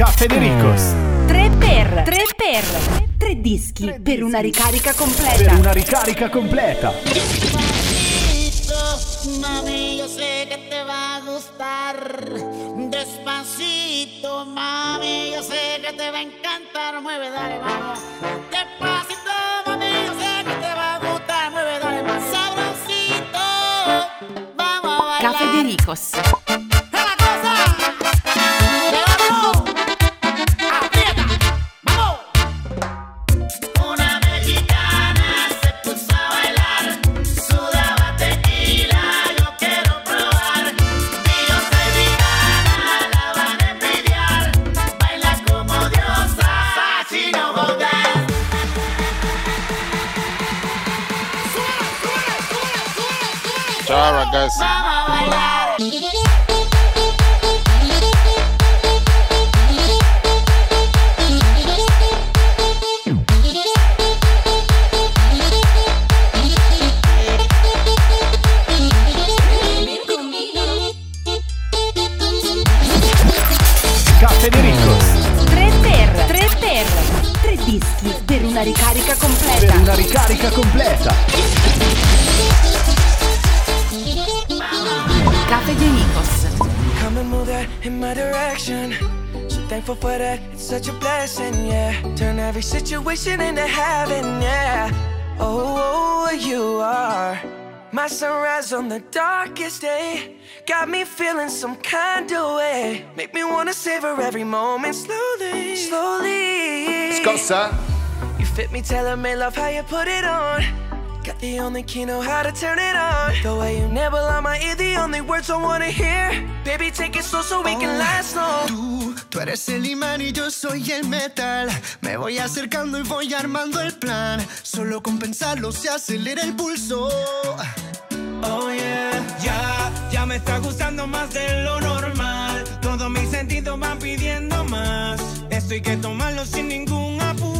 Caffedericos. 3 per 3 per 3 dischi per una ricarica completa. Per una ricarica completa. Mami, yo sé que te va a gustar. Despacito, mami, yo sé que te va a encantar. Mueve, dale, vamos. Despacito, mami, yo sé que te va a gustar. Mueve, dale, más sabrosito. Vamos a bailar. Caffedericos. ¡Es Mama, Thankful for that, it's such a blessing, yeah. Turn every situation into heaven, yeah. Oh, oh, you are my sunrise on the darkest day. Got me feeling some kind of way. Make me wanna savor every moment slowly, slowly. Scossa. You fit me, tailor made love how you put it on. Got the only key, know how to turn it on. The way you nibble on my ear, the only words I wanna hear. Baby, take it slow so we can last long. Tú, tú eres el imán y yo soy el metal. Me voy acercando y voy armando el plan. Solo con pensarlo se acelera el pulso. Oh yeah, ya, ya me está gustando más de lo normal. Todos mis sentidos van pidiendo más. Esto hay que tomarlo sin ningún apuro.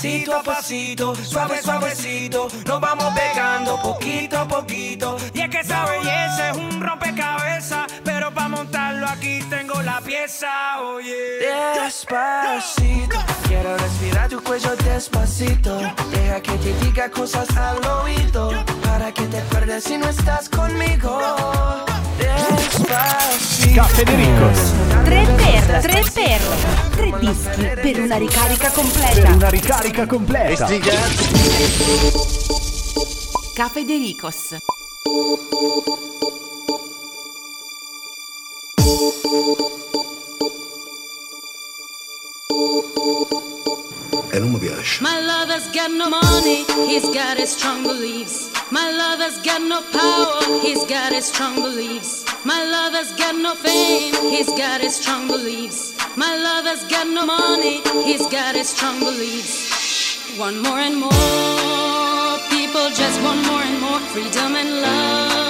Pasito a pasito, suave, suavecito. Nos vamos pegando poquito a poquito. Y es que esa belleza es un rompecabezas. Pero para montarlo aquí tengo la pieza, oye. Despacito, quiero respirar tu cuello despacito. Deja que te diga cosas al oído. Para que te acuerdes si no estás conmigo. Despacito. Caffedericos. 3 per 3 per 3 dischi per una ricarica Per completa. una ricarica completa. Caffedericos. E non mi piace. My lover's got no money, he's got his strong beliefs. My lover's got no power, he's got his strong beliefs. My lover's got no fame, he's got his strong beliefs. My lover's got no money, he's got his strong beliefs. One more and more, people just want more and more freedom and love.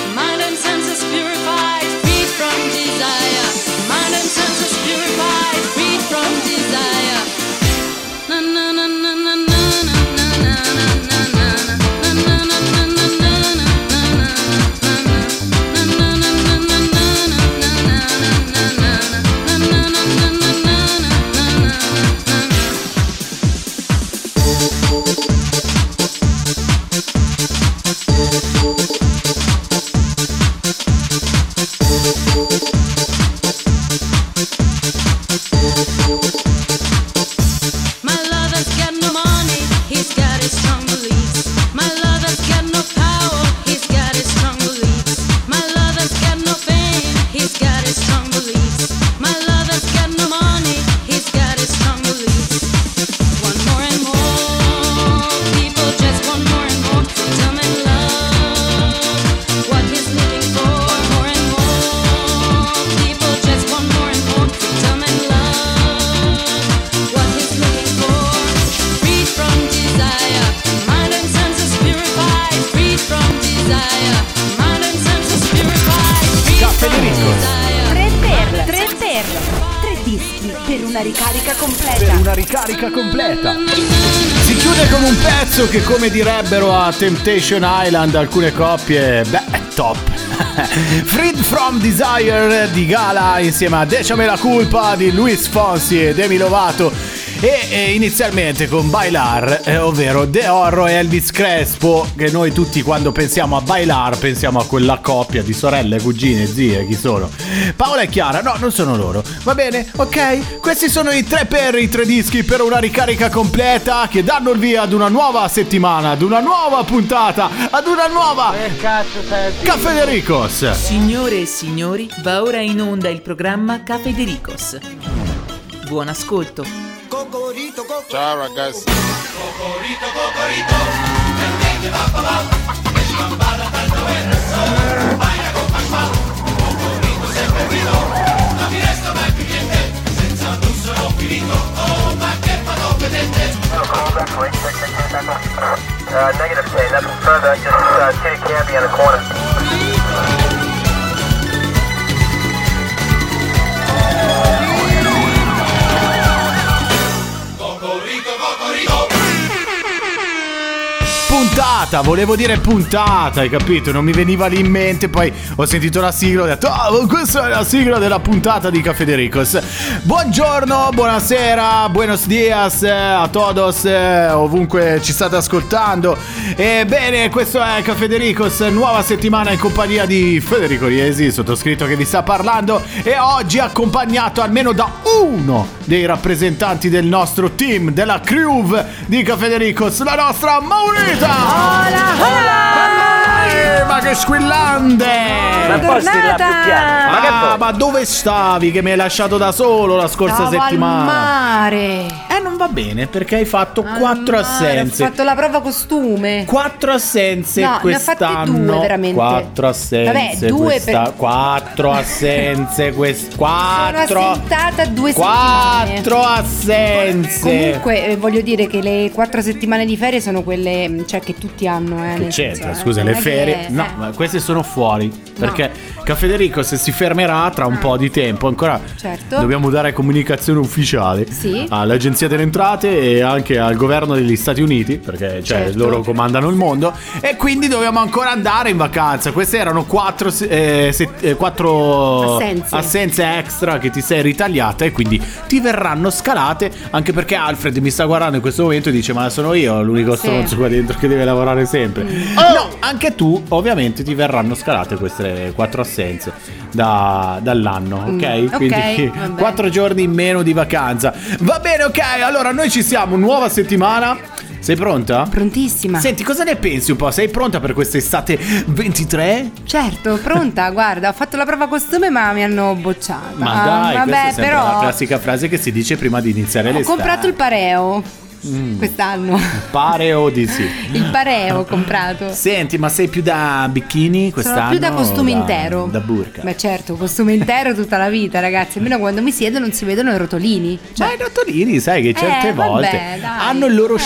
Come direbbero a Temptation Island alcune coppie, beh, è top. Freed from Desire di Gala insieme a Decame la culpa di Luis Fonsi e Demi Lovato. E, e inizialmente con Bailar, eh, ovvero De Orro e Elvis Crespo, che noi tutti quando pensiamo a Bailar pensiamo a quella coppia di sorelle, cugine, zie, chi sono? Paola e Chiara, no, non sono loro. Va bene, ok? Questi sono i tre per i tre dischi per una ricarica completa che danno il via ad una nuova settimana, ad una nuova puntata, ad una nuova Caffè De Ricos. Signore e signori, va ora in onda il programma Caffè De Ricos. Cocorito, cocorito. Ciao ragazzi. Cocorito, cocorito. Mettete papà papà. Baila con papà. Cocorito Senza tu. Oh, ma. Uh, negative 10, nothing further, just uh, on the corner. Puntata, volevo dire puntata, hai capito? Non mi veniva lì in mente, poi ho sentito la sigla ho detto, ah, questa è la sigla della puntata di Caffè De Ricos. Buongiorno, buonasera, buenos dias eh, a todos, eh, ovunque ci state ascoltando. Ebbene, questo è Caffè De Ricos, nuova settimana in compagnia di Federico Riesi, sottoscritto che vi sta parlando, e oggi accompagnato almeno da uno dei rappresentanti del nostro team, della crew di Caffè De Ricos, la nostra Maurita! Hola, hola. hola. Eh, Ma che squillante! Ma poi stilla più piano. Ma Ah, ma dove stavi che mi hai lasciato da solo la scorsa Stavo al settimana? mare. Eh, non va bene perché hai fatto Al quattro mare, assenze. Ho fatto la prova costume. Quattro assenze No, ne ho quest'anno. due, veramente. Quattro assenze. Vabbè, due questa- per- Quattro assenze. quest- Quattro. Sono assentata due settimane. Quattro assenze. Comunque eh, voglio dire che le quattro settimane di ferie sono quelle mm, cioè, che tutti hanno. Eh, Che c'entra? senso, eh, Scusa, le ferie. No, eh. ma queste sono fuori. Perché Caffè De Rico se si fermerà tra un po' di tempo. Ancora Certo. dobbiamo dare comunicazione ufficiale Sì. all'Agenzia delle Entrate e anche al governo degli Stati Uniti. Perché cioè, Certo. loro comandano il mondo. E quindi dobbiamo ancora andare in vacanza. Queste erano quattro, eh, se- eh, quattro Assenze. assenze extra che ti sei ritagliata. E quindi ti verranno scalate. Anche perché Alfred mi sta guardando in questo momento e dice: Ma sono io l'unico Sì. stronzo qua dentro che deve lavorare sempre. No, anche tu, ovviamente, ti verranno scalate queste quattro assenze da- dall'anno, ok? Mm, ok, Quindi quattro giorni in meno di vacanza. Va bene, ok. Allora, noi ci siamo, nuova settimana. Sei pronta? Prontissima. Senti, cosa ne pensi un po'? Sei pronta per quest'estate 23? Certo, pronta, guarda, ho fatto la prova costume ma mi hanno bocciata. Ma dai, vabbè, questa è però la classica frase che si dice prima di iniziare ho l'estate. comprato il pareo Mm. quest'anno. Pare o di sì. Il pareo ho comprato. Senti, ma sei più da bikini quest'anno? Sono più da costume intero. Da burka. Beh certo, costume intero tutta la vita, ragazzi. Almeno quando mi siedo non si vedono i rotolini. Cioè, Ma i rotolini, sai che certe Eh, vabbè, volte dai. hanno il loro Eh,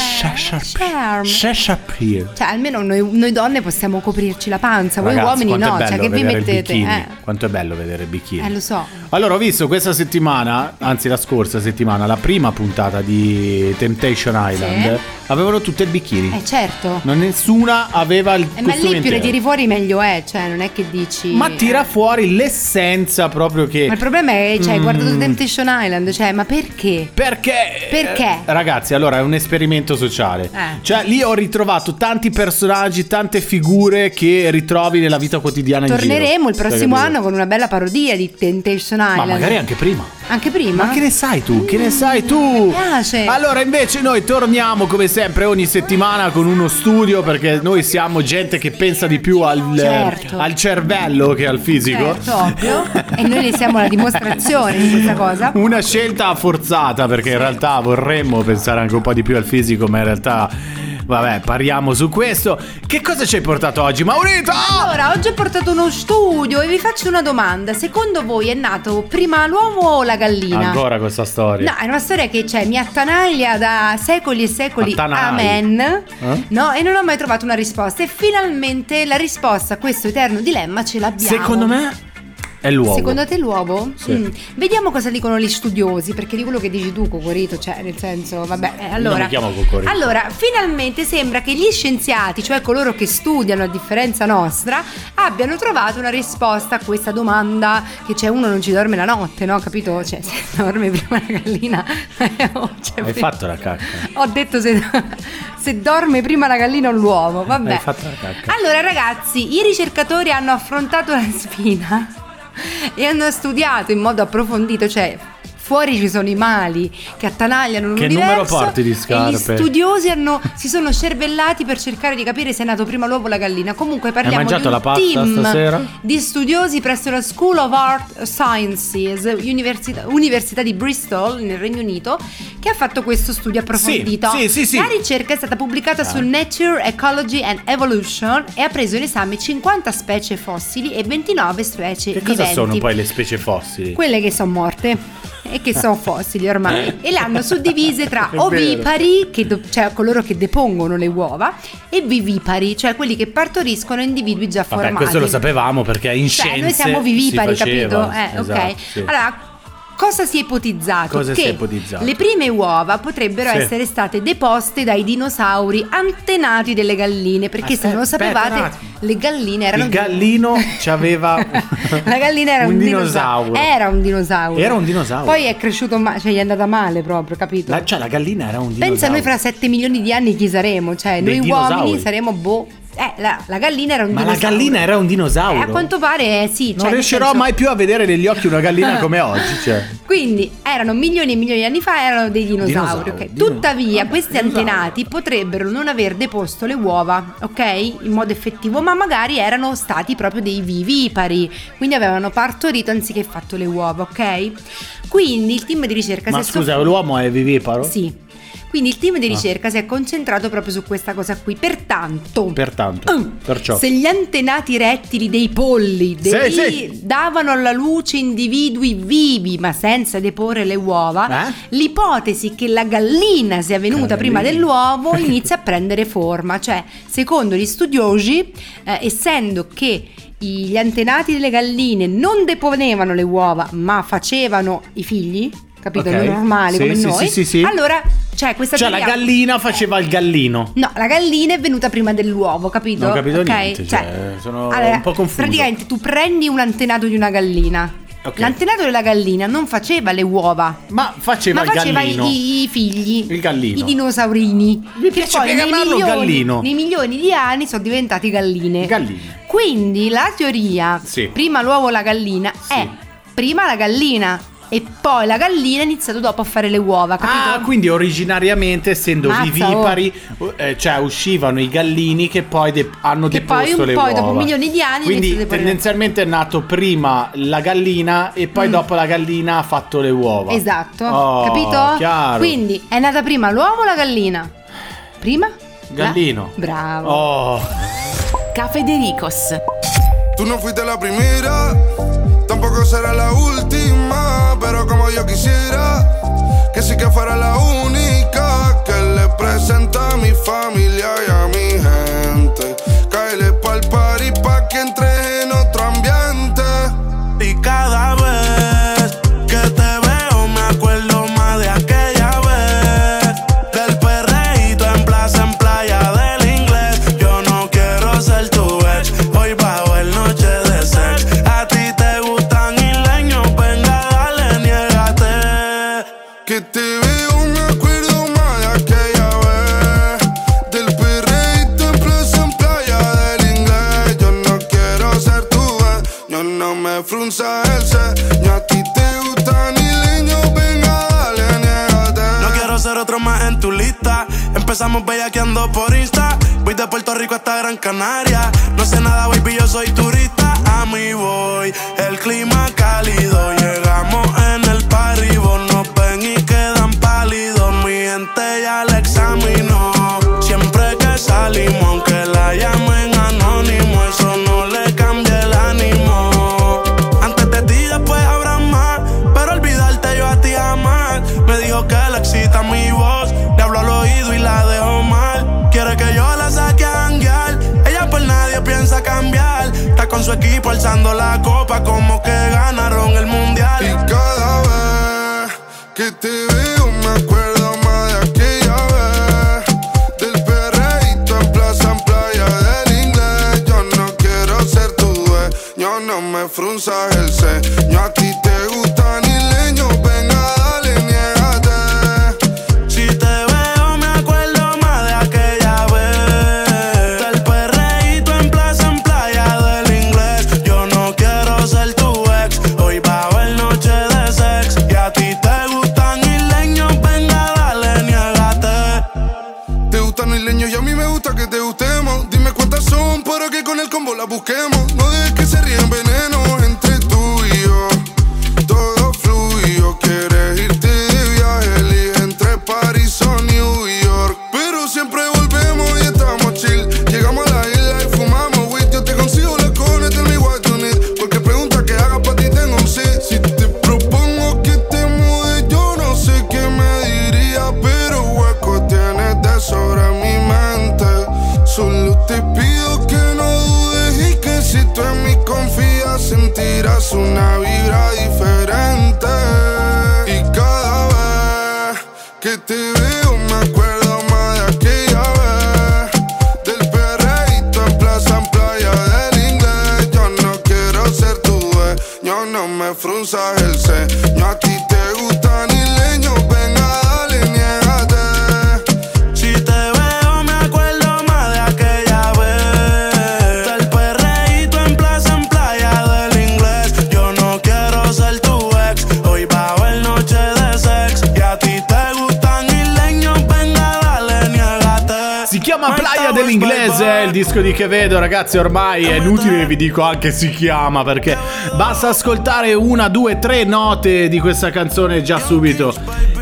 appeal. Cioè, almeno noi, noi donne possiamo coprirci la panza, voi Ragazzi, uomini no, cioè che vi il mettete? Eh, Quanto è bello vedere il bikini. eh, lo so. Allora, ho visto questa settimana, anzi la scorsa settimana, la prima puntata di Temptation Island, avevano tutte il bikini. Eh certo. Non nessuna aveva il Eh, ma lì più ne intero. tiri fuori meglio è, cioè non è che dici... Ma tira fuori l'essenza proprio che Ma il problema è, cioè, hai Mm. guardato Temptation Island, cioè, ma perché? Perché? Perché? Eh, ragazzi, allora è un esperimento sociale. Eh. Cioè, lì ho ritrovato tanti personaggi, tante figure che ritrovi nella vita quotidiana. Torneremo il prossimo anno con una bella parodia di Temptation Island. Ma magari anche prima. Anche prima? Ma che ne sai tu? Che ne sai tu? Mi piace. Allora, invece, noi torniamo come sempre ogni settimana con uno studio perché noi siamo gente che pensa di più al, Certo. al cervello che al fisico. Certo, e noi ne siamo la dimostrazione di questa cosa. Una scelta forzata perché in realtà vorremmo pensare anche un po' di più al fisico, ma in realtà. Vabbè, pariamo su questo. Che cosa ci hai portato oggi, Maurito? Allora, oggi ho portato uno studio e vi faccio una domanda. Secondo voi è nato prima l'uomo o la gallina? Ancora questa storia. No, è una storia che c'è, mi attanaglia da secoli e secoli. Attanaglia. Amen. Eh? No, e non ho mai trovato una risposta. E finalmente la risposta a questo eterno dilemma ce l'abbiamo. Secondo me È l'uovo. Secondo te l'uovo? Sì. Mm. Vediamo cosa dicono gli studiosi, perché di quello che dici tu, Cocorito, cioè nel senso, vabbè, eh, allora. Allora, finalmente sembra che gli scienziati, cioè coloro che studiano a differenza nostra, abbiano trovato una risposta a questa domanda che c'è uno non ci dorme la notte, no? Capito? Cioè, se dorme prima la gallina. oh, cioè, Hai prima- fatto la cacca. Ho detto se, se dorme prima la gallina o l'uovo, vabbè. Hai fatto la cacca. Allora ragazzi, i ricercatori hanno affrontato la sfida e hanno studiato in modo approfondito, cioè fuori ci sono i mali che attanagliano Che l'universo numero porti di e gli scarpe? studiosi hanno- si sono cervellati per cercare di capire se è nato prima l'uovo o la gallina. Comunque parliamo di un la team stasera? di studiosi presso la School of Art Sciences, Università, Università di Bristol nel Regno Unito, che ha fatto questo studio approfondito. Sì, sì, sì. La ricerca è stata pubblicata Ah. su Nature Ecology and Evolution e ha preso in esame 50 specie fossili e 29 specie Che cosa viventi. sono poi le specie fossili? Quelle che sono morte e che sono fossili ormai e le hanno suddivise tra ovipari, che do- cioè coloro che depongono le uova, e vivipari, cioè quelli che partoriscono individui già Vabbè, formati. questo lo sapevamo perché in Cioè, scienze noi siamo vivipari, capito? Eh, Esatto, ok. sì. Allora, cosa si è ipotizzato? Cosa che si è ipotizzato? le prime uova potrebbero Sì. essere state deposte dai dinosauri antenati delle galline, perché se non lo Aspetta, aspetta sapevate, le galline erano Il gallino c'aveva La gallina era un, un dinosauro. dinosauro. Era un dinosauro. Era un dinosauro. Poi è cresciuto, ma- cioè gli è andata male proprio, capito? La- cioè la gallina era un dinosauro. Pensa noi fra 7 milioni di anni chi saremo? Cioè, Dei noi dinosauri. uomini saremo boh. Eh, la, la gallina era un Ma la dinosauro. gallina era un Eh, dinosauro. a quanto pare eh, sì. non cioè, nel riuscirò senso- mai più a vedere negli occhi una gallina come oggi. Cioè. Quindi erano milioni e milioni di anni fa, erano dei dinosauri. Dinosauri, ok? dino- Tuttavia, vabbè, questi dinosauri. antenati potrebbero non aver deposto le uova, ok? In modo effettivo, ma magari erano stati proprio dei vivipari, quindi avevano partorito anziché fatto le uova, ok? Quindi il team di ricerca Ma scusa, soff- l'uomo è viviparo? Sì. Quindi il team di Ah. ricerca si è concentrato proprio su questa cosa qui. Pertanto, Pertanto, perciò. se gli antenati rettili dei polli dei- Sì, sì. davano alla luce individui vivi ma senza deporre le uova, Eh? l'ipotesi che la gallina sia venuta La prima dell'uovo inizia a prendere forma. Cioè, secondo gli studiosi, eh, essendo che gli antenati delle galline non deponevano le uova ma facevano i figli, capito? Ok. Normali Sì, come sì, noi. sì. Allora, c'è questa Cioè la gallina faceva il gallino. No, la gallina è venuta prima dell'uovo, capito? Non ho capito Ok? niente, cioè, sono un po' confuso. Praticamente tu prendi un antenato di una gallina. Ok. L'antenato della gallina non faceva le uova, Ma faceva ma il faceva i, gallino. i- i figli. Il gallino. I dinosaurini. Mi che poi nei milioni, gallino. nei milioni di anni sono diventati galline. Galline. Quindi la teoria, Sì. prima l'uovo o la gallina, è prima la gallina e poi la gallina ha iniziato dopo a fare le uova, capito? Ah, quindi originariamente essendo Mazza, vivipari, eh, cioè uscivano i gallini che poi de- hanno Che poi deposto un le po' uova. dopo milioni di anni Quindi tendenzialmente è nato prima la gallina e poi Mm. dopo la gallina ha fatto le uova. Esatto, Oh, capito? Chiaro. Quindi è nata prima l'uovo o la gallina? Prima? Gallino. La- Bravo. Oh. Cafedericos. Tú no fuiste la primera, tampoco será la última, pero como yo quisiera, que sí que fuera la única que le presenta a mi familia por Insta. Voy de Puerto Rico hasta Gran Canaria. No sé nada, baby, yo soy turista. A mí voy, su equipo alzando la copa como que il disco di che vedo, ragazzi. Ormai è inutile che vi dico anche si chiama perché basta ascoltare una, due, tre note di questa canzone già subito.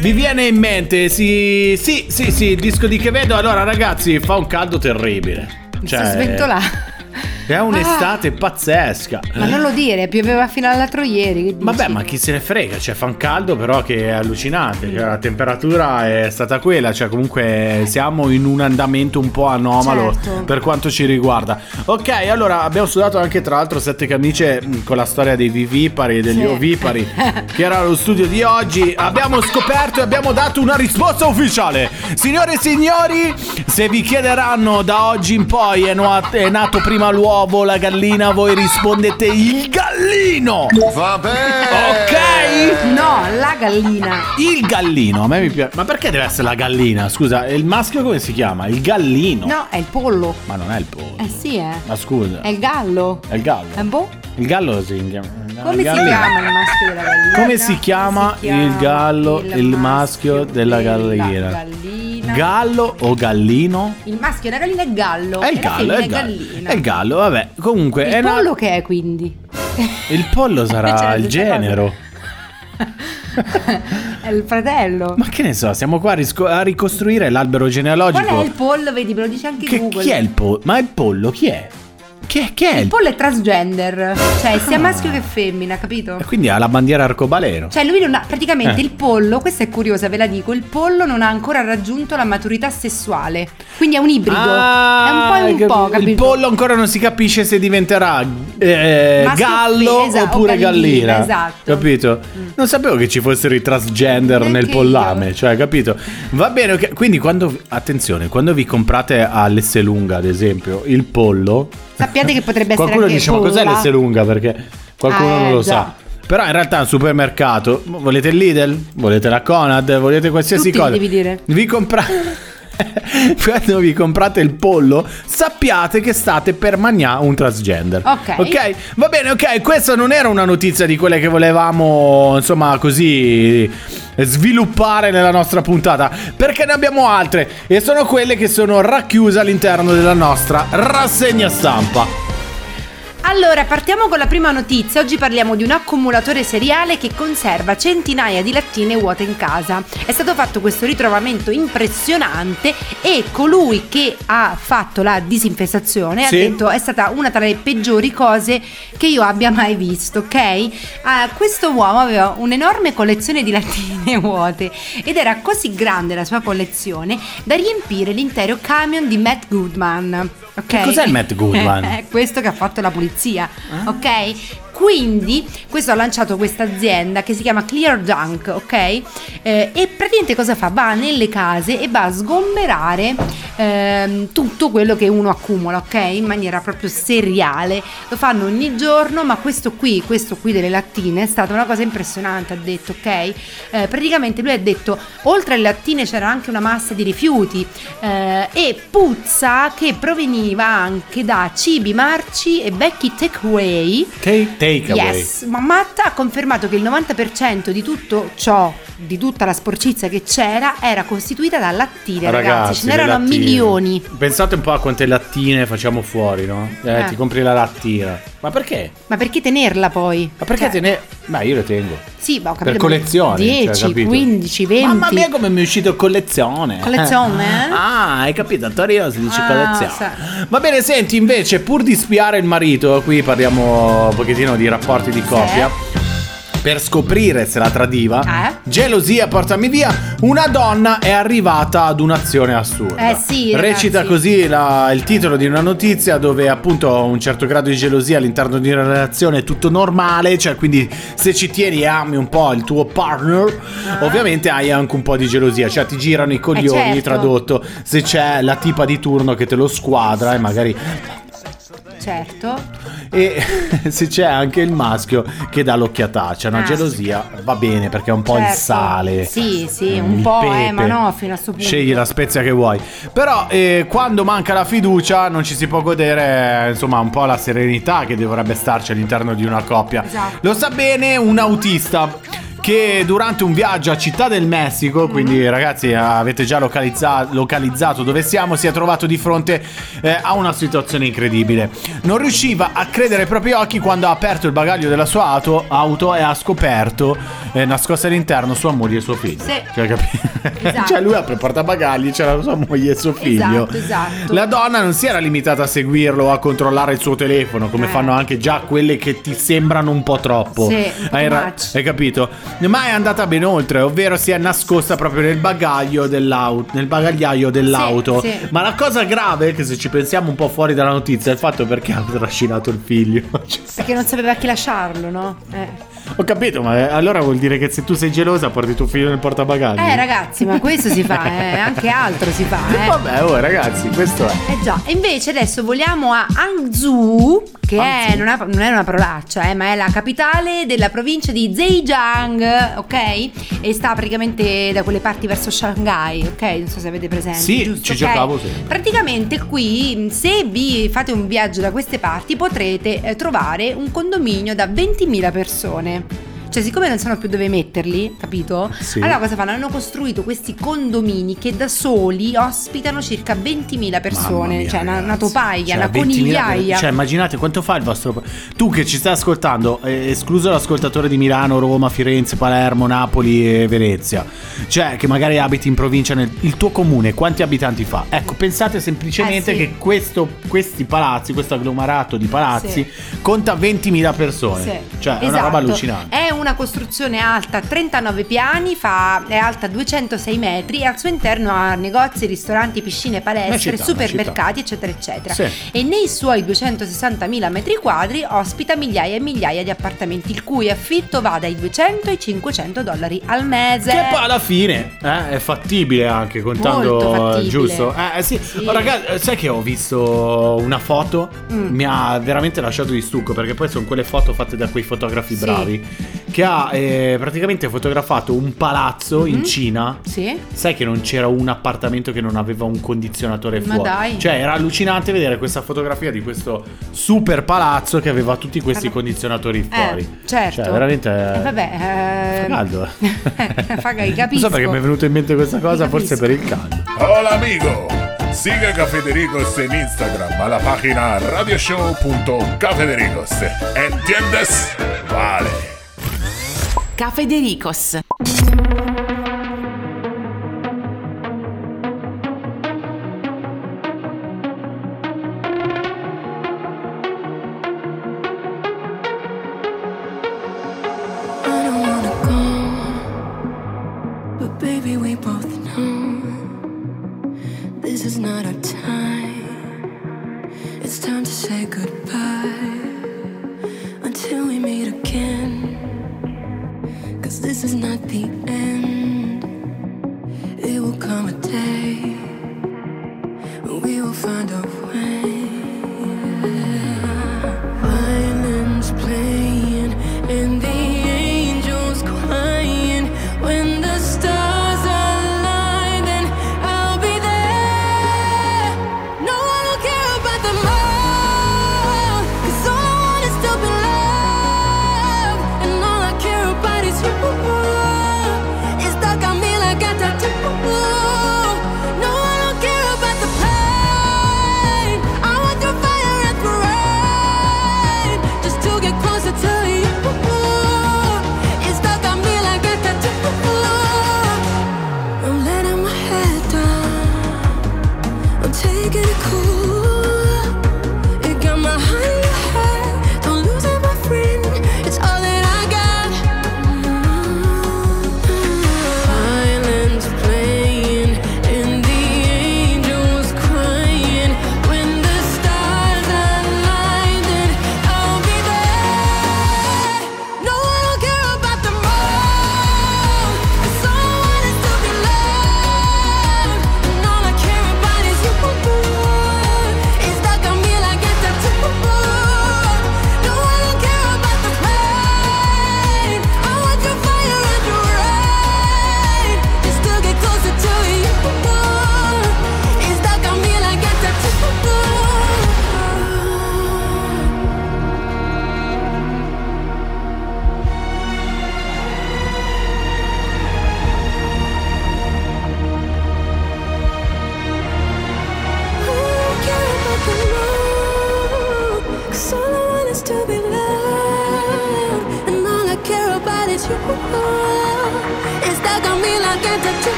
Vi viene in mente? Sì, sì, sì, sì, il disco di che vedo. Allora, ragazzi, fa un caldo terribile. Mi Cioè, sto sventolando. È un'estate pazzesca. Ma non lo dire, pioveva fino all'altro ieri. Vabbè, ma chi se ne frega? Cioè, fa un caldo, però che è allucinante. Cioè, la temperatura è stata quella. Cioè, comunque siamo in un andamento un po' anomalo Certo. per quanto ci riguarda. Ok, allora abbiamo studiato anche tra l'altro sette camicie mh, con la storia dei vivipari e degli Sì. ovipari, che era lo studio di oggi. Abbiamo scoperto e abbiamo dato una risposta ufficiale. Signore e signori, se vi chiederanno da oggi in poi è, nuo- è nato prima l'uovo, la gallina, voi rispondete il gallino. Vabbè. Ok? No, la gallina. Il gallino, a me mi piace. Ma perché deve essere la gallina? Scusa, il maschio come si chiama? Il gallino. No, è il pollo. Ma non è il pollo. Eh sì, eh. Ma scusa. È il gallo. È il gallo. Eh, boh. Il gallo si chiama. Come il si chiama il maschio della gallina? Come si chiama si chiama il gallo, il, maschio della della gallina? gallina? Gallo o gallino? Il maschio della gallina è gallo. È il gallo, è il gallo. È il gallo, vabbè. Comunque è Il na- pollo che è quindi? il pollo sarà il genero. è il fratello. Ma che ne so, siamo qua a, risco- a ricostruire l'albero genealogico. Qual è il pollo? Vedi, me lo dice anche Che- Google. chi è il pollo? Ma il pollo chi è? Chi, chi è Il il pollo è transgender, cioè sia Ah. maschio che femmina, capito? E Quindi ha la bandiera arcobaleno. Cioè lui non ha, praticamente Eh. il pollo, questa è curiosa, ve la dico, il pollo non ha ancora raggiunto la maturità sessuale, quindi è un ibrido, Ah, è un po' e un po', Il capito? pollo ancora non si capisce se diventerà eh, o gallo esatto, oppure gallina, gallina. esatto. Capito? Non sapevo che ci fossero i transgender nel Neanche pollame, io. cioè, capito? Va bene, ok. quindi quando attenzione, quando vi comprate all'Esselunga, ad esempio, il pollo, Sappiate che potrebbe essere qualcuno anche dice "Ma cos'è polla". l'Esselunga?" perché qualcuno Ah, non eh, lo già. sa. Però in realtà è un supermercato, volete il Lidl? Volete la Conad? Volete qualsiasi Tutti cosa? devi dire. Vi comprate Quando vi comprate il pollo, sappiate che state per mangiare un transgender. Ok. Ok? Va bene, ok. Questa non era una notizia di quelle che volevamo, insomma, così sviluppare nella nostra puntata, perché ne abbiamo altre e sono quelle che sono racchiuse all'interno della nostra rassegna stampa. Allora, partiamo con la prima notizia. Oggi parliamo di un accumulatore seriale che conserva centinaia di lattine vuote in casa. È stato fatto questo ritrovamento impressionante e colui che ha fatto la disinfestazione Sì. ha detto è stata una tra le peggiori cose che io abbia mai visto, ok? Ah, questo uomo aveva un'enorme collezione di lattine vuote ed era così grande la sua collezione da riempire l'intero camion di Matt Goodman. Ok? Che cos'è il Matt Goodman? È questo che ha fatto la pulizia, ok? Quindi questo ha lanciato questa azienda che si chiama Clear Junk, ok? Eh, e praticamente cosa fa? Va nelle case e va a sgomberare ehm, tutto quello che uno accumula, ok? In maniera proprio seriale. Lo fanno ogni giorno, ma questo qui, questo qui delle lattine è stata una cosa impressionante, ha detto, ok? Eh, praticamente lui ha detto, oltre alle lattine c'era anche una massa di rifiuti eh, e puzza che proveniva anche da cibi marci e vecchi takeaway. Take, take away. Yes, ma Matt ha confermato che il 90% di tutto ciò, di tutta la sporcizia che c'era, era costituita da lattine, ragazzi. Ce le n'erano lattine. milioni. Pensate un po' a quante lattine facciamo fuori, no? Eh, Eh. ti compri la lattina. Ma perché? Ma perché tenerla poi? Ma perché Cioè, te ne. Ma io le tengo. Sì, ma ho capito. Per collezione. 10, cioè, capito? 15, 20. Mamma mia, come mi è uscito collezione. Collezione, eh? Ah, hai capito? A Torino si dice Ah, collezione. Va bene, senti, invece, pur di spiare il marito, qui parliamo un pochettino di rapporti di coppia. Per scoprire se la tradiva, Eh? gelosia, portami via. Una donna è arrivata ad un'azione assurda. Eh sì, Recita così la- il titolo di una notizia dove appunto un certo grado di gelosia all'interno di una relazione è tutto normale, cioè quindi se ci tieni e ami un po' il tuo partner, ovviamente hai anche un po' di gelosia, cioè ti girano i coglioni, Ah. Eh, certo. tradotto, se c'è la tipa di turno che te lo squadra e magari Certo. e se c'è anche il maschio che dà l'occhiataccia, una gelosia va bene perché è un po' il certo. sale. Sì, sì, Mm, un il po', eh, pepe. ma no, fino a sto punto. Scegli la spezia che vuoi. Però eh, quando manca la fiducia non ci si può godere eh, insomma un po' la serenità che dovrebbe starci all'interno di una coppia. Esatto. Lo sa bene un autista che durante un viaggio a Città del Messico, quindi Mm-hmm. ragazzi avete già localizza- localizzato dove siamo, si è trovato di fronte eh, a una situazione incredibile. Non riusciva a credere ai propri occhi quando ha aperto il bagaglio della sua auto, auto e ha scoperto eh, nascosta all'interno sua moglie e suo figlio. Sì. Cioè, capi- Esatto. cioè lui apre il portabagagli, c'era sua moglie e suo figlio. Esatto, esatto. La donna non si era limitata a seguirlo o a controllare il suo telefono, come Eh. fanno anche già quelle che ti sembrano un po' troppo. Sì, hai, ra- hai capito? Ma è andata ben oltre, ovvero si è nascosta proprio nel bagaglio dell'auto, nel bagagliaio dell'auto. sì. Ma la cosa grave che se ci pensiamo un po' fuori dalla notizia è il fatto perché ha trascinato il figlio. Cioè, Perché non sapeva chi lasciarlo, no? Eh. Ho capito, ma eh, allora vuol dire che se tu sei gelosa porti tuo figlio nel portabagagli. Eh, ragazzi, ma questo si fa, eh, anche altro si fa, eh. Vabbè, oh ragazzi, questo è. Eh già, e invece adesso vogliamo a Hangzhou, che è, non, ha- non è una parolaccia, eh, ma è la capitale della provincia di Zhejiang, ok? E sta praticamente da quelle parti verso Shanghai, ok? Non so se avete presente. Sì, giusto, ci ok? giocavo sempre. Praticamente qui, se vi fate un viaggio da queste parti, potrete eh, trovare un condominio da 20.000 persone. Cioè, siccome non sanno più dove metterli, capito? Sì. Allora cosa fanno? Hanno costruito questi condomini che da soli ospitano circa 20.000 Mamma persone. mia, cioè, una, una topaia, Cioè, una 20.000 conigliaia. Cioè, immaginate quanto fa il vostro. Tu che ci stai ascoltando, eh, escluso l'ascoltatore di Milano, Roma, Firenze, Palermo, Napoli e Venezia, cioè che magari abiti in provincia, nel... il tuo comune, quanti abitanti fa? Ecco, pensate semplicemente Eh, sì. che questo, questi palazzi, questo agglomerato di palazzi, conta 20.000 persone. Sì, Cioè, è una esatto. roba allucinante. È una costruzione alta 39 piani, fa, è alta 206 metri e al suo interno ha negozi, ristoranti, piscine, palestre, città, supermercati, eccetera, eccetera. Sì. E nei suoi 260.000 metri quadri ospita migliaia e migliaia di appartamenti, il cui affitto va dai 200 ai 500 dollari al mese. Che poi alla fine eh, è fattibile anche contando fattibile. giusto. Eh, eh, sì. Sì. Oh, ragazzi, eh, sai che ho visto una foto? Mm. Mi ha veramente lasciato di stucco perché poi sono quelle foto fatte da quei fotografi Sì. bravi che ha eh, praticamente fotografato un palazzo in Mhm. Cina. Sì? Sai che non c'era un appartamento che non aveva un condizionatore Ma fuori. dai. Cioè, era allucinante vedere questa fotografia di questo super palazzo che aveva tutti questi condizionatori fuori. Eh, certo. Cioè, veramente. Eh, vabbè, eh, Fa caldo. Faga, Non capisco. so perché mi è venuto in mente questa cosa, forse per il caldo. Hola amigo, sigue a Cafedericos en Instagram a la página radioshow.cafedericos. ¿Entiendes? Vale. Cafedericos. I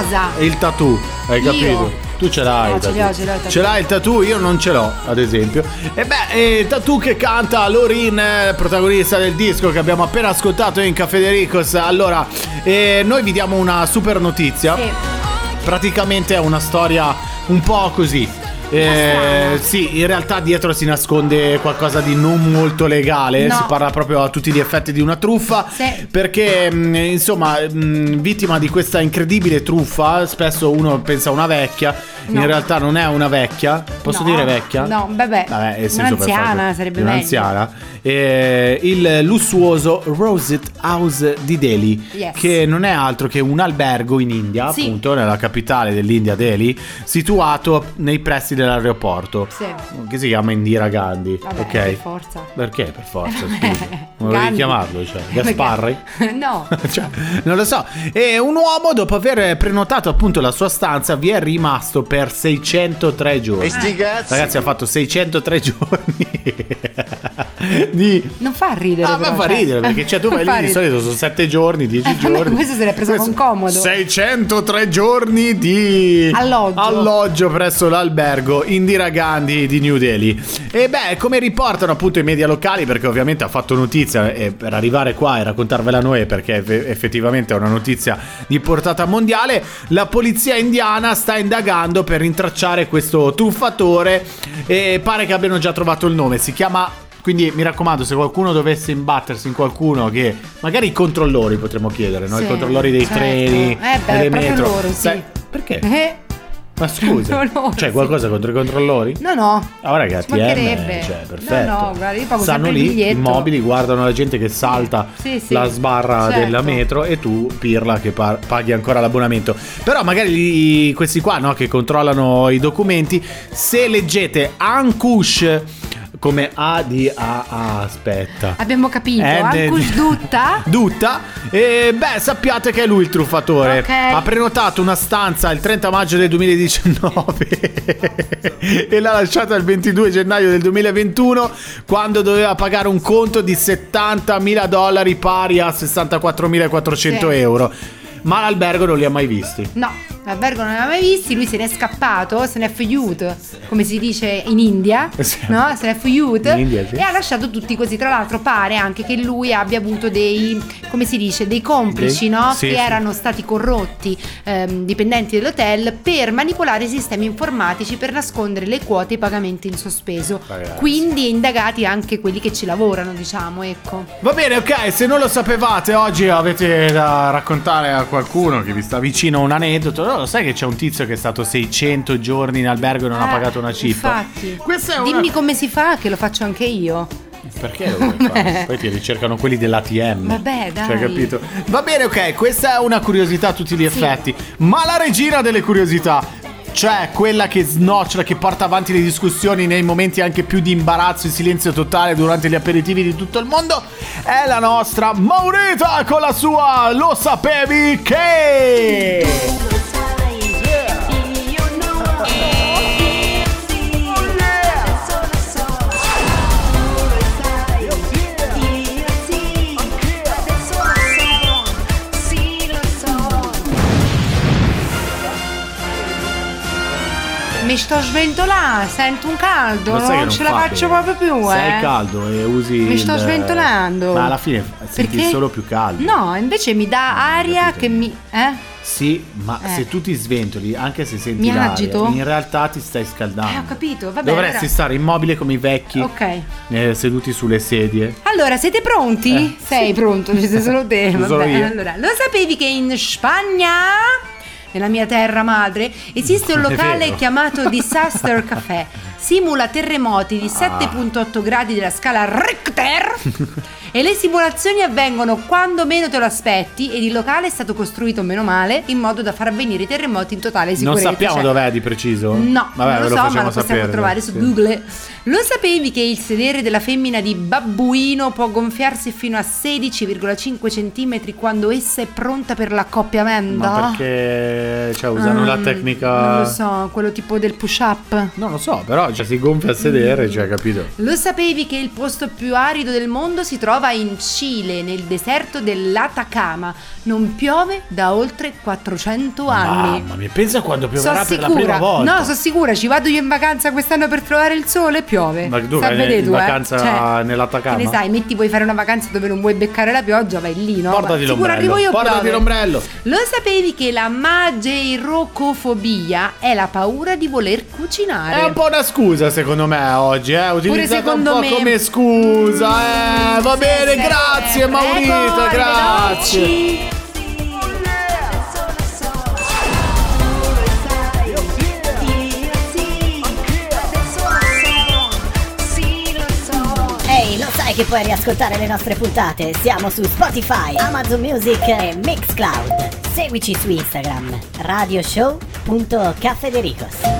Cosa? Il tattoo, hai Io? capito? Tu ce l'hai. No, il ce l'ho, ce l'ho il. Ce l'hai il tattoo, io non ce l'ho, ad esempio. E beh, eh, tattoo che canta Lorin, eh, protagonista del disco che abbiamo appena ascoltato in Caffè Dericos. Allora, eh, noi vi diamo una super notizia. Praticamente è una storia un po' così. Eh, sì, in realtà dietro si nasconde qualcosa di non molto legale. No. Si parla proprio a tutti gli effetti di una truffa. Sì. Perché, mh, insomma, mh, vittima di questa incredibile truffa, spesso uno pensa a una vecchia, No. in realtà non è una vecchia. Posso No. dire vecchia? No, vabbè, Vabbè, un'anziana sarebbe meglio. Un'anziana. Eh, il lussuoso Rosette House di Delhi, Yes. che non è altro che un albergo in India, Sì. appunto, nella capitale dell'India, Delhi, situato nei pressi dell'aeroporto. Sì. Che si chiama Indira Gandhi. Vabbè, ok. per forza. Perché per forza? Gandhi. Volevi chiamarlo, cioè, Gasparri? no. Cioè, non lo so. E un uomo, dopo aver prenotato appunto la sua stanza, vi è rimasto per 603 giorni. E sti cazzi? Ragazzi, ha fatto 603 giorni di. Non fa ridere. Ah, ma però, fa cioè. ridere perché cioè, tu vai lì di solito sono 7 giorni, 10 Eh, giorni. questo se l'è preso con comodo. 603 giorni di Alloggio. alloggio presso l'albergo Indira Gandhi di New Delhi. E beh, come riportano appunto i media locali, perché ovviamente ha fatto notizia e per arrivare qua e raccontarvela noi, perché eff- effettivamente è una notizia di portata mondiale, la polizia indiana sta indagando per rintracciare questo truffatore e pare che abbiano già trovato il nome. Si chiama quindi mi raccomando, se qualcuno dovesse imbattersi in qualcuno che magari i controllori potremmo chiedere, no? I Sì, controllori dei certo. treni, Eh, beh, delle metro. loro, sì. Sai- perché? Eh, Ma scusa, Loro, c'è sì. qualcosa contro i controllori? No, no. Ah, raga, Ci mancherebbe. ATM, cioè, perfetto. No, no, guarda, io pago Stanno lì, immobili, guardano la gente che salta Sì, sì, la sbarra certo. della metro e tu, pirla, che pa- paghi ancora l'abbonamento. Però magari gli- questi qua, no, che controllano i documenti, se leggete Ankush come A di A, A aspetta. Abbiamo capito. De- Dutta. Dutta e beh sappiate che è lui il truffatore Ok. ha prenotato una stanza il 30 maggio del 2019 e l'ha lasciata il 22 gennaio del 2021 quando doveva pagare un conto di 70.000 dollari pari a 64.400 Sì. euro ma l'albergo non li ha mai visti No. L'albergo non l'aveva mai visti, lui se n'è scappato, se n'è fuggito, come si dice in India, Sì. no? Se n'è fuggito In sì. e ha lasciato tutti così. Tra l'altro pare anche che lui abbia avuto dei, come si dice, dei complici, Dei- no? sì, che sì. erano stati corrotti, ehm, dipendenti dell'hotel, per manipolare i sistemi informatici per nascondere le quote e i pagamenti in sospeso. Ragazzi. Quindi indagati anche quelli che ci lavorano, diciamo, ecco. Va bene, ok, se non lo sapevate, oggi avete da raccontare a qualcuno che vi sta vicino un aneddoto. No, lo sai che c'è un tizio che è stato 600 giorni in albergo e non ha Eh, pagato una ciffa? Infatti. È una- Dimmi come si fa, che lo faccio anche io. Perché lo vuoi fare? Poi ti ricercano quelli dell'ATM. Vabbè, dai. Cioè, capito? Va bene, ok, questa è una curiosità a tutti gli effetti. Ma la regina delle curiosità, cioè quella che snocciola, che porta avanti le discussioni nei momenti anche più di imbarazzo e silenzio totale durante gli aperitivi di tutto il mondo, è la nostra Maurita con la sua Lo sapevi che... sto sventolando, sento un caldo, non non ce la fa faccio bene. proprio più, Sei eh. caldo e usi Mi il- sto sventolando. Ma alla fine senti Perché? solo più caldo. No, invece mi dà aria che mi... Eh? Sì, ma Eh. se tu ti sventoli, anche se senti Mi l'aria, agito? in realtà ti stai scaldando. Eh, ho capito, vabbè. Dovresti allora- stare immobile come i vecchi, Ok. eh, seduti sulle sedie. Allora, siete pronti? Eh, Sei pronto, ci sei solo te. Vabbè, allora, lo sapevi che in Spagna, nella mia terra madre, esiste un locale chiamato Disaster Café. Simula terremoti di Ah. 7.8 gradi della scala Richter. E le simulazioni avvengono quando meno te lo aspetti ed il locale è stato costruito meno male in modo da far avvenire i terremoti in totale Non sicurezza. sappiamo Cioè, dov'è di preciso? No, Vabbè, non ve lo so, ma lo possiamo sapere, trovare su sì. Google. Lo sapevi che il sedere della femmina di babbuino può gonfiarsi fino a 16,5 cm quando essa è pronta per l'accoppiamento? Ma perché cioè, usano la Mm, tecnica. Non lo so, quello tipo del push up. Non lo so, però cioè, si gonfia a sedere, cioè, capito? Lo sapevi che il posto più arido del mondo si trova in Cile, nel deserto dell'Atacama? Non piove da oltre 400 anni. Mamma mia, pensa quando pioverà per la sicura, prima volta. no, sono sicura, ci vado io in vacanza quest'anno per trovare il sole e piove. Ma tu Stai vai a vedere in tu, eh. vacanza Cioè, nell'Atacama? Che ne sai, metti vuoi fare una vacanza dove non vuoi beccare la pioggia, vai lì, no? Portati Ma Sicuro l'ombrello, arrivo io portati piove. l'ombrello. Lo sapevi che la mageirocofobia è la paura di voler cucinare? È un po' una scusa secondo me oggi, eh? Utilizzata un secondo po' me. come scusa, eh? Va bene, sì, grazie prego, grazie. Ehi, lo sai che puoi riascoltare le nostre puntate? Siamo su Spotify, Amazon Music e Mixcloud. Seguici su Instagram, radioshow.cafedericos.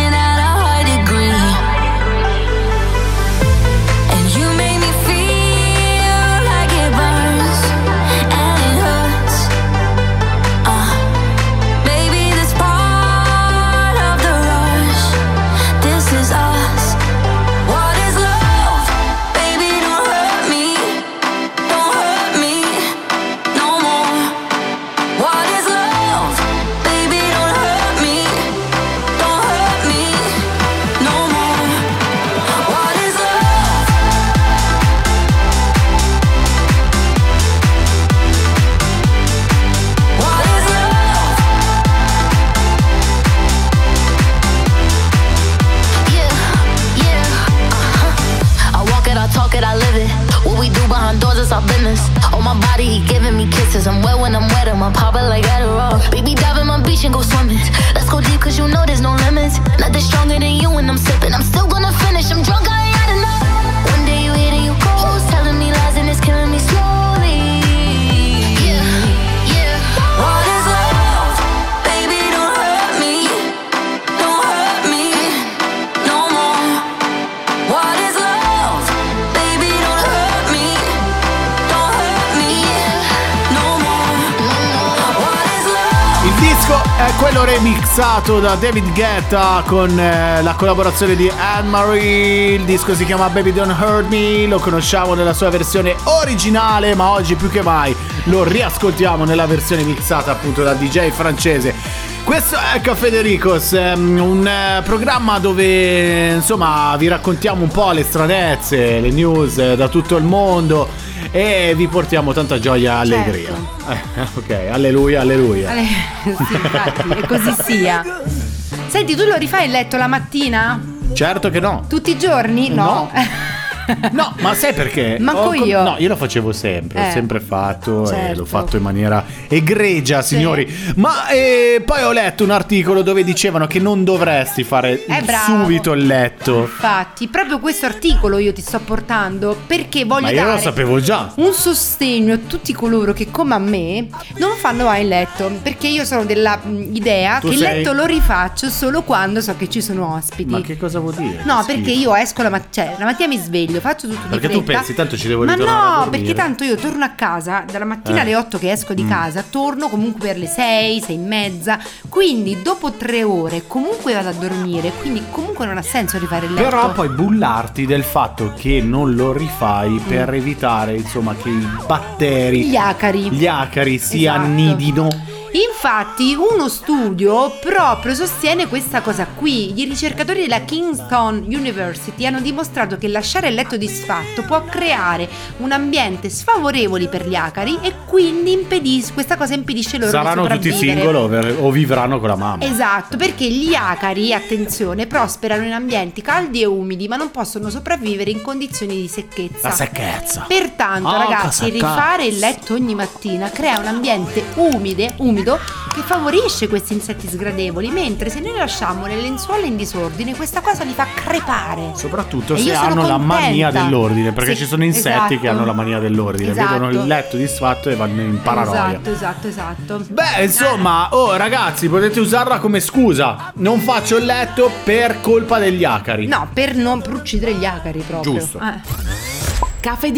Cause I'm well when I'm remixato da David Guetta con eh, la collaborazione di Anne-Marie. Il disco si chiama Baby Don't Hurt Me. Lo conosciamo nella sua versione originale, ma oggi più che mai lo riascoltiamo nella versione mixata appunto da DJ francese. Questo è Caffè De Ricos, ehm, un eh, programma dove insomma vi raccontiamo un po' le stranezze, le news eh, da tutto il mondo e vi portiamo tanta gioia e allegria. Eh, ok, alleluia, alleluia. Ale- sì, infatti, e così sia. Senti, tu lo rifai il letto la mattina? Certo che no. Tutti i giorni? No. No, ma sai perché? Manco Ho io. No, io lo facevo sempre, Eh. ho sempre fatto e Certo. l'ho fatto in maniera egregia, signori. Ma eh, poi ho letto un articolo dove dicevano che non dovresti fare Eh, subito il letto. Infatti, proprio questo articolo io ti sto portando perché voglio Ma io dare lo sapevo già. un sostegno a tutti coloro che come a me non fanno mai il letto perché io sono dell'idea Tu che il sei- letto lo rifaccio solo quando so che ci sono ospiti. Ma che cosa vuol dire? No, perché io esco la mattina, cioè la mattina mi sveglio, faccio tutto Perché di tu fretta. pensi, tanto ci devo Ma ritornare a no, perché tanto io torno a casa dalla mattina Eh. alle 8 che esco di Mm. casa, torno comunque per le 6, 6 e mezza. Quindi dopo tre ore comunque vado a dormire, quindi comunque non ha senso rifare il letto. Però poi bullarti del fatto che non lo rifai per Mm. evitare, insomma, che i batteri, Gli acari. gli acari si Esatto. annidino. Infatti, uno studio proprio sostiene questa cosa qui. I ricercatori della Kingston University hanno dimostrato che lasciare il letto disfatto può creare un ambiente sfavorevole per gli acari e quindi impedis- questa cosa impedisce loro Saranno di tutti sopravvivere. single o ver- o vivranno con la mamma. Esatto, perché gli acari, attenzione, prosperano in ambienti caldi e umidi, ma non possono sopravvivere in condizioni di secchezza. La secchezza. Pertanto, Ah, ragazzi, rifare il letto ogni mattina crea un ambiente umide, umido che favorisce questi insetti sgradevoli, mentre se noi lasciamo le lenzuola in disordine, questa cosa li fa crepare. Soprattutto E se hanno la mania dell'ordine, perché Sì, ci sono insetti che esatto. hanno la mania dell'ordine, Esatto. vedono il letto disfatto e vanno in paranoia. Esatto, esatto, esatto. Beh, insomma, oh ragazzi, potete usarla come scusa. Non faccio il letto per colpa degli acari. No, per non per uccidere gli acari proprio. Giusto. Eh. Caffè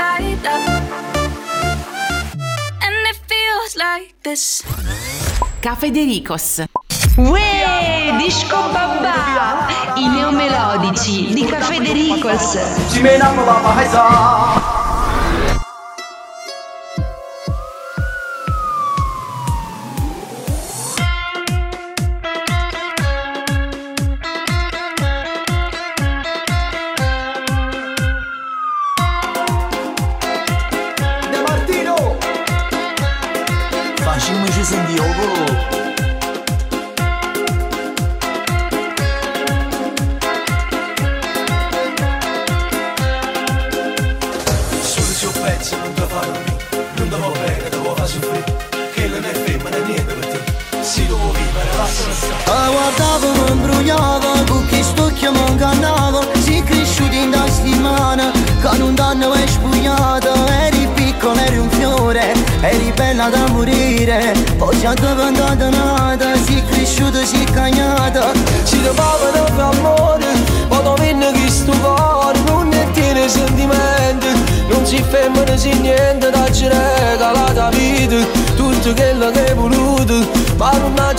light up. And it feels like this. Caffè De Ricos. Uè, disco babà! I neomelodici di Caffè De Ricos.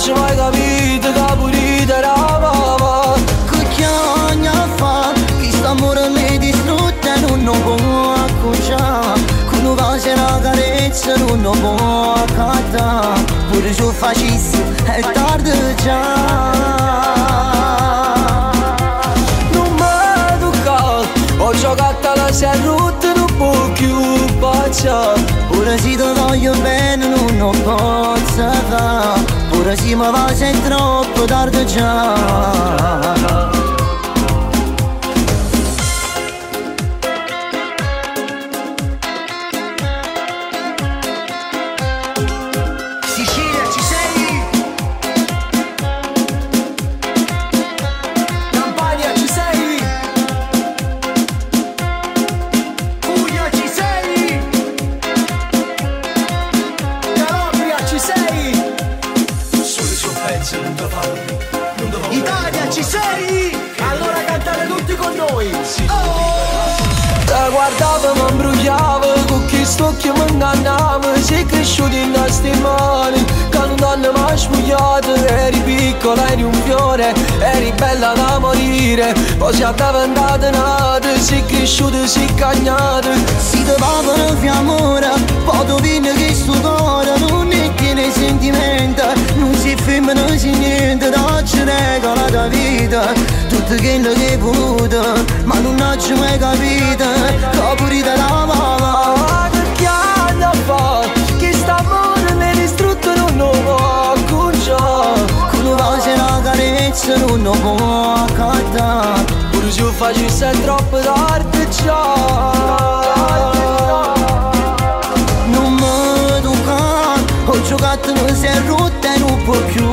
Ma non ci mai capito Che pulita era mamma Che chiagna fa Chi sta amore mi distrutta Non lo può accocciare Con una voce e una carezza Non lo può accattare Pure se lo facessi È tardi già Non mi tocca Ho giocato alla serrutta Non può più baciare Pure se ti voglio bene non lo posso fare Pure se mi va se è troppo Sei cresciuto in queste mani Che non hanno mai spugliato Eri piccola, eri un fiore Eri bella da morire Poi si è diventata nata Sei cresciuto, sei cagnata Si te pavano fiamore Poi tu vieni che sto cuore Non ne tiene sentimento Non si femmina si niente Da ci regala la vita Tutto quello che hai voluto Ma non ci mai capito Che purita la mamma Che anni fa distrutto non lo può acconciare Con una voce e una carezza Non lo può accattare Pure se lo facessi è troppo tardi già Non mi tocca Ho giocato non si è rotta e non può più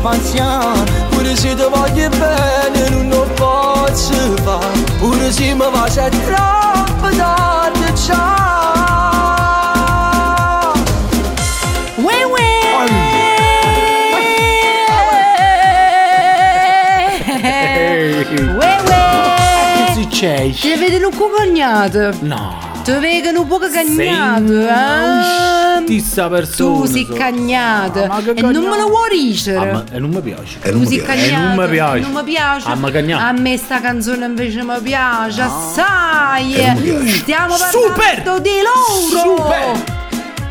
passare Pure se ti voglio bene non lo posso fare Pure se mi va se è troppo tardi già Succede? Ti vedi un po' cagnato? No. Ti vedi un po' cagnato? Ah? Stessa persona. Tu sei so. cagnato che e non me lo vuoi Ah, dicere. ma- e non mi piace. Tu sei E cagnato non mi piace. Non mi piace. Ah, ma cagnato. A me sta canzone invece mi piace, assai. E non mi piace. Stiamo Super! parlando di loro. Super!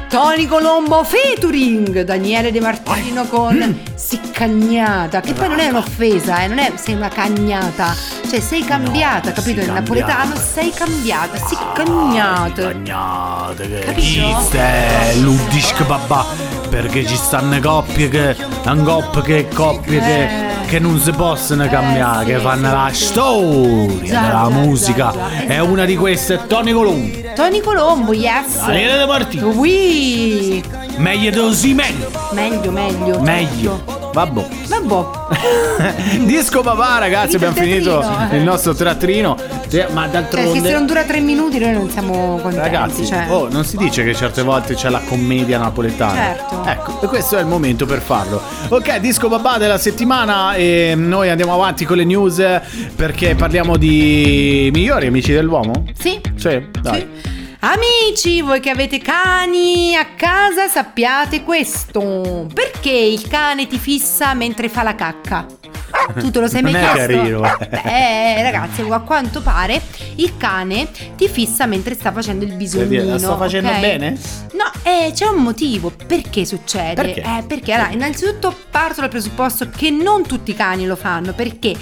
Tony Colombo featuring Daniele De Martino con Si cagnata, che poi non è un'offesa, eh, non è sei una cagnata, cioè sei cambiata, capito? In cambiata. napoletano sei cambiata. Cagnate che Capito? chi stai ludisc babà perché ci stanno coppie che coppie che coppie che, Eh. che non si possono cambiare che fanno la storia Già, già, musica già, già. e una di queste è Tony Colombo Tony Colombo, yes. Daniele De Martino Oui. Meglio così meglio Meglio, meglio. meglio vabbè Vabbè. disco papà ragazzi abbiamo finito eh. il nostro teatrino Te- ma Cioè, che se d'altronde non dura tre minuti noi non siamo contenti. Ragazzi, cioè. oh, non si dice che certe volte c'è la commedia napoletana. Certo. Ecco, e questo è il momento per farlo. Ok, disco babà della settimana e noi andiamo avanti con le news perché parliamo di migliori amici dell'uomo? Sì. Sì, dai. Amici, voi che avete cani a casa sappiate questo. Perché il cane ti fissa mentre fa la cacca? Tu te lo sei mai Non è chiesto? carino, eh. Beh, ragazzi, a quanto pare il cane ti fissa mentre sta facendo il bisognino. la sto facendo ok? bene? No, eh, c'è un motivo. Perché succede? Perché? Eh, perché allora, innanzitutto parto dal presupposto che non tutti i cani lo fanno, perché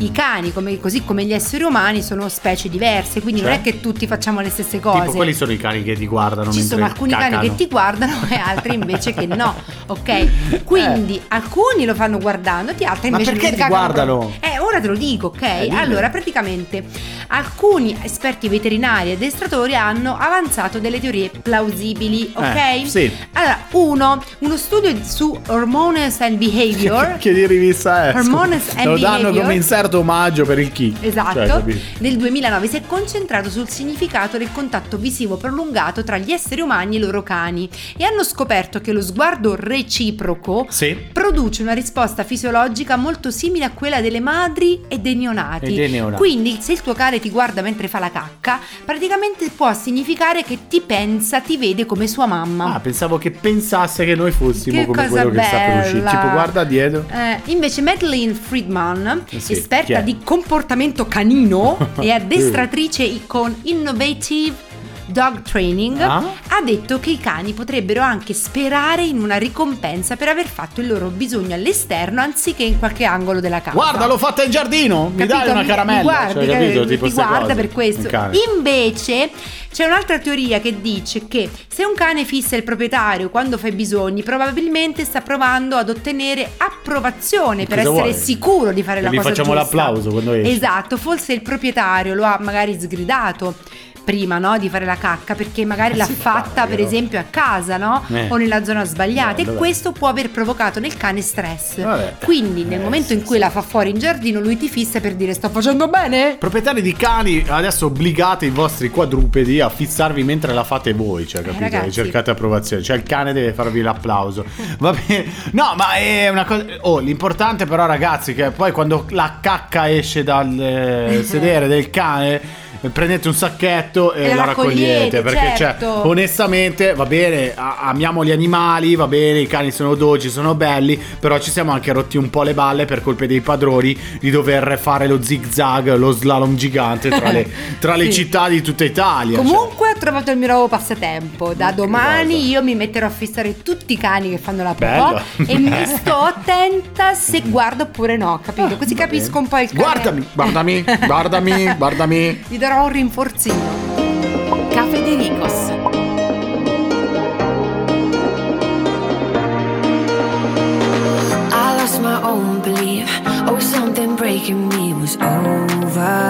i cani, come- così come gli esseri umani, sono specie diverse, quindi non Cioè? è che tutti facciamo le stesse cose. Tipo, quali sono i cani che ti guardano Ci sono alcuni cacano? cani che ti guardano e altri invece che no, ok? Quindi alcuni lo fanno guardandoti, altri Eh. Ma invece perché ti guardano? Eh, ora te lo dico, ok? Eh, allora, praticamente alcuni esperti veterinari e addestratori hanno avanzato delle teorie plausibili, ok? Eh, sì. Allora, uno, uno studio su hormones and behavior che di rivista è? Hormones and Lo danno Behavior. come inserto omaggio per il chi. Esatto, Cioè, nel 2009 si è concentrato sul significato del contatto visivo prolungato tra gli esseri umani e i loro cani e hanno scoperto che lo sguardo reciproco Sì. produce una risposta fisiologica molto simile a quella delle madri e dei neonati. E dei neonati. Quindi se il tuo cane ti guarda mentre fa la cacca, praticamente può significare che ti pensa, ti vede come sua mamma. Ah, pensavo che pensasse che noi fossimo Che come quello che sta per uscire. bella. Tipo, guarda dietro. Eh, invece Madeline Friedman, sì, chi esperta di comportamento canino e addestratrice con Innovative Dog Training, Ah? ha detto che i cani potrebbero anche sperare in una ricompensa per aver fatto il loro bisogno all'esterno anziché in qualche angolo della casa. Guarda, l'ho fatta in giardino. Mi Capito? dai una Mi- caramella. mi guardi, cioè, capito? Tipo ti guarda cose. per questo. Invece c'è un'altra teoria che dice che se un cane fissa il proprietario quando fa i bisogni, probabilmente sta provando ad ottenere approvazione per essere vuoi? sicuro di fare Che la gli cosa facciamo giusta. l'applauso quando esce. Esatto, forse il proprietario lo ha magari sgridato prima no, di fare la cacca perché magari l'ha fatta fa, per esempio a casa no? Eh. o nella zona sbagliata Eh, e questo può aver provocato nel cane stress Vabbè. quindi nel Eh, momento in cui la fa fuori in giardino lui ti fissa per dire sto facendo bene Proprietari di cani, adesso obbligate i vostri quadrupedi a fissarvi mentre la fate voi, cioè, capito? Eh, ragazzi. Cercate approvazione. Cioè, il cane deve farvi l'applauso. Va bene. No, ma è una cosa. Oh, l'importante, però, ragazzi, che poi quando la cacca esce dal eh, sedere del cane. Prendete un sacchetto e, E la raccogliete raccogliete, perché, certo. cioè, onestamente, va bene, amiamo gli animali, va bene, i cani sono dolci, sono belli, però ci siamo anche rotti un po' le balle per colpe dei padroni di dover fare lo zig zag, lo slalom gigante tra le, tra le Sì. città di tutta Italia. cioè. Comunque ho trovato il mio nuovo passatempo. Da domani io mi metterò a fissare tutti i cani che fanno la popò e mi sto attenta se guardo oppure no, capito? Così capisco un po' il cane. Guardami, guardami, guardami, guardami. Gli darò un rinforzino. Caffè De Ricos. I lost my own belief. Oh, something breaking me was overcome.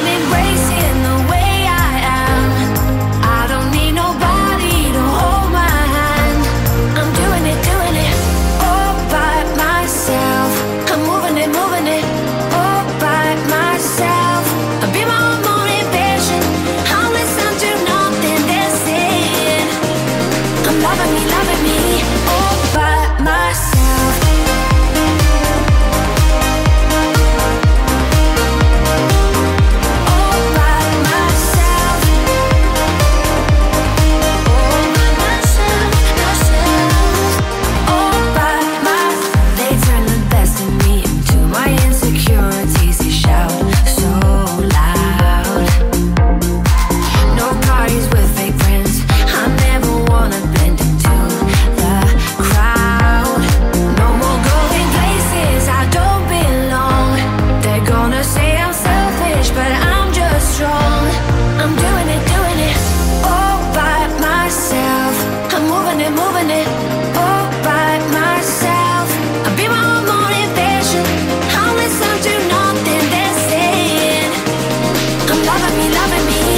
loving me, loving me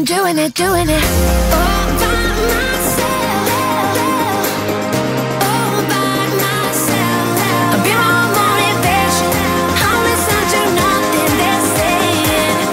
I'm doing it, doing it. All by myself. All by myself. I've been on motivation. I listen to nothing they're saying.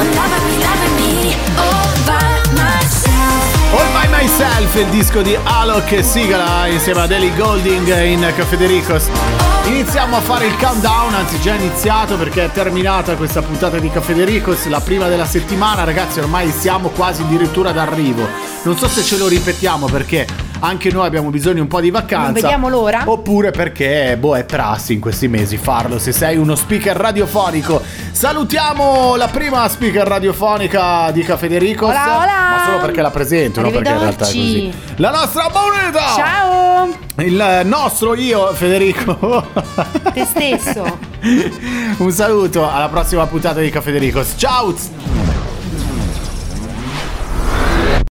I'm loving me, me. All by myself. All by myself, il disco di Alok e Sigala insieme a Deli Golding in Caffè De Ricos. Iniziamo a fare il countdown, anzi già iniziato perché è terminata questa puntata di Cafedericos, la prima della settimana, ragazzi ormai siamo quasi addirittura d'arrivo. Non so se ce lo ripetiamo perché anche noi abbiamo bisogno un po' di vacanza. Non vediamo l'ora? Oppure perché, boh, è prassi in questi mesi farlo se sei uno speaker radiofonico. Salutiamo la prima speaker radiofonica di. Hola, hola. Ma solo perché la presento, non perché in realtà è così. La nostra moneta! Ciao! Il nostro io, Federico. Te stesso. Un saluto, alla prossima puntata di Cafedericos. Ciao!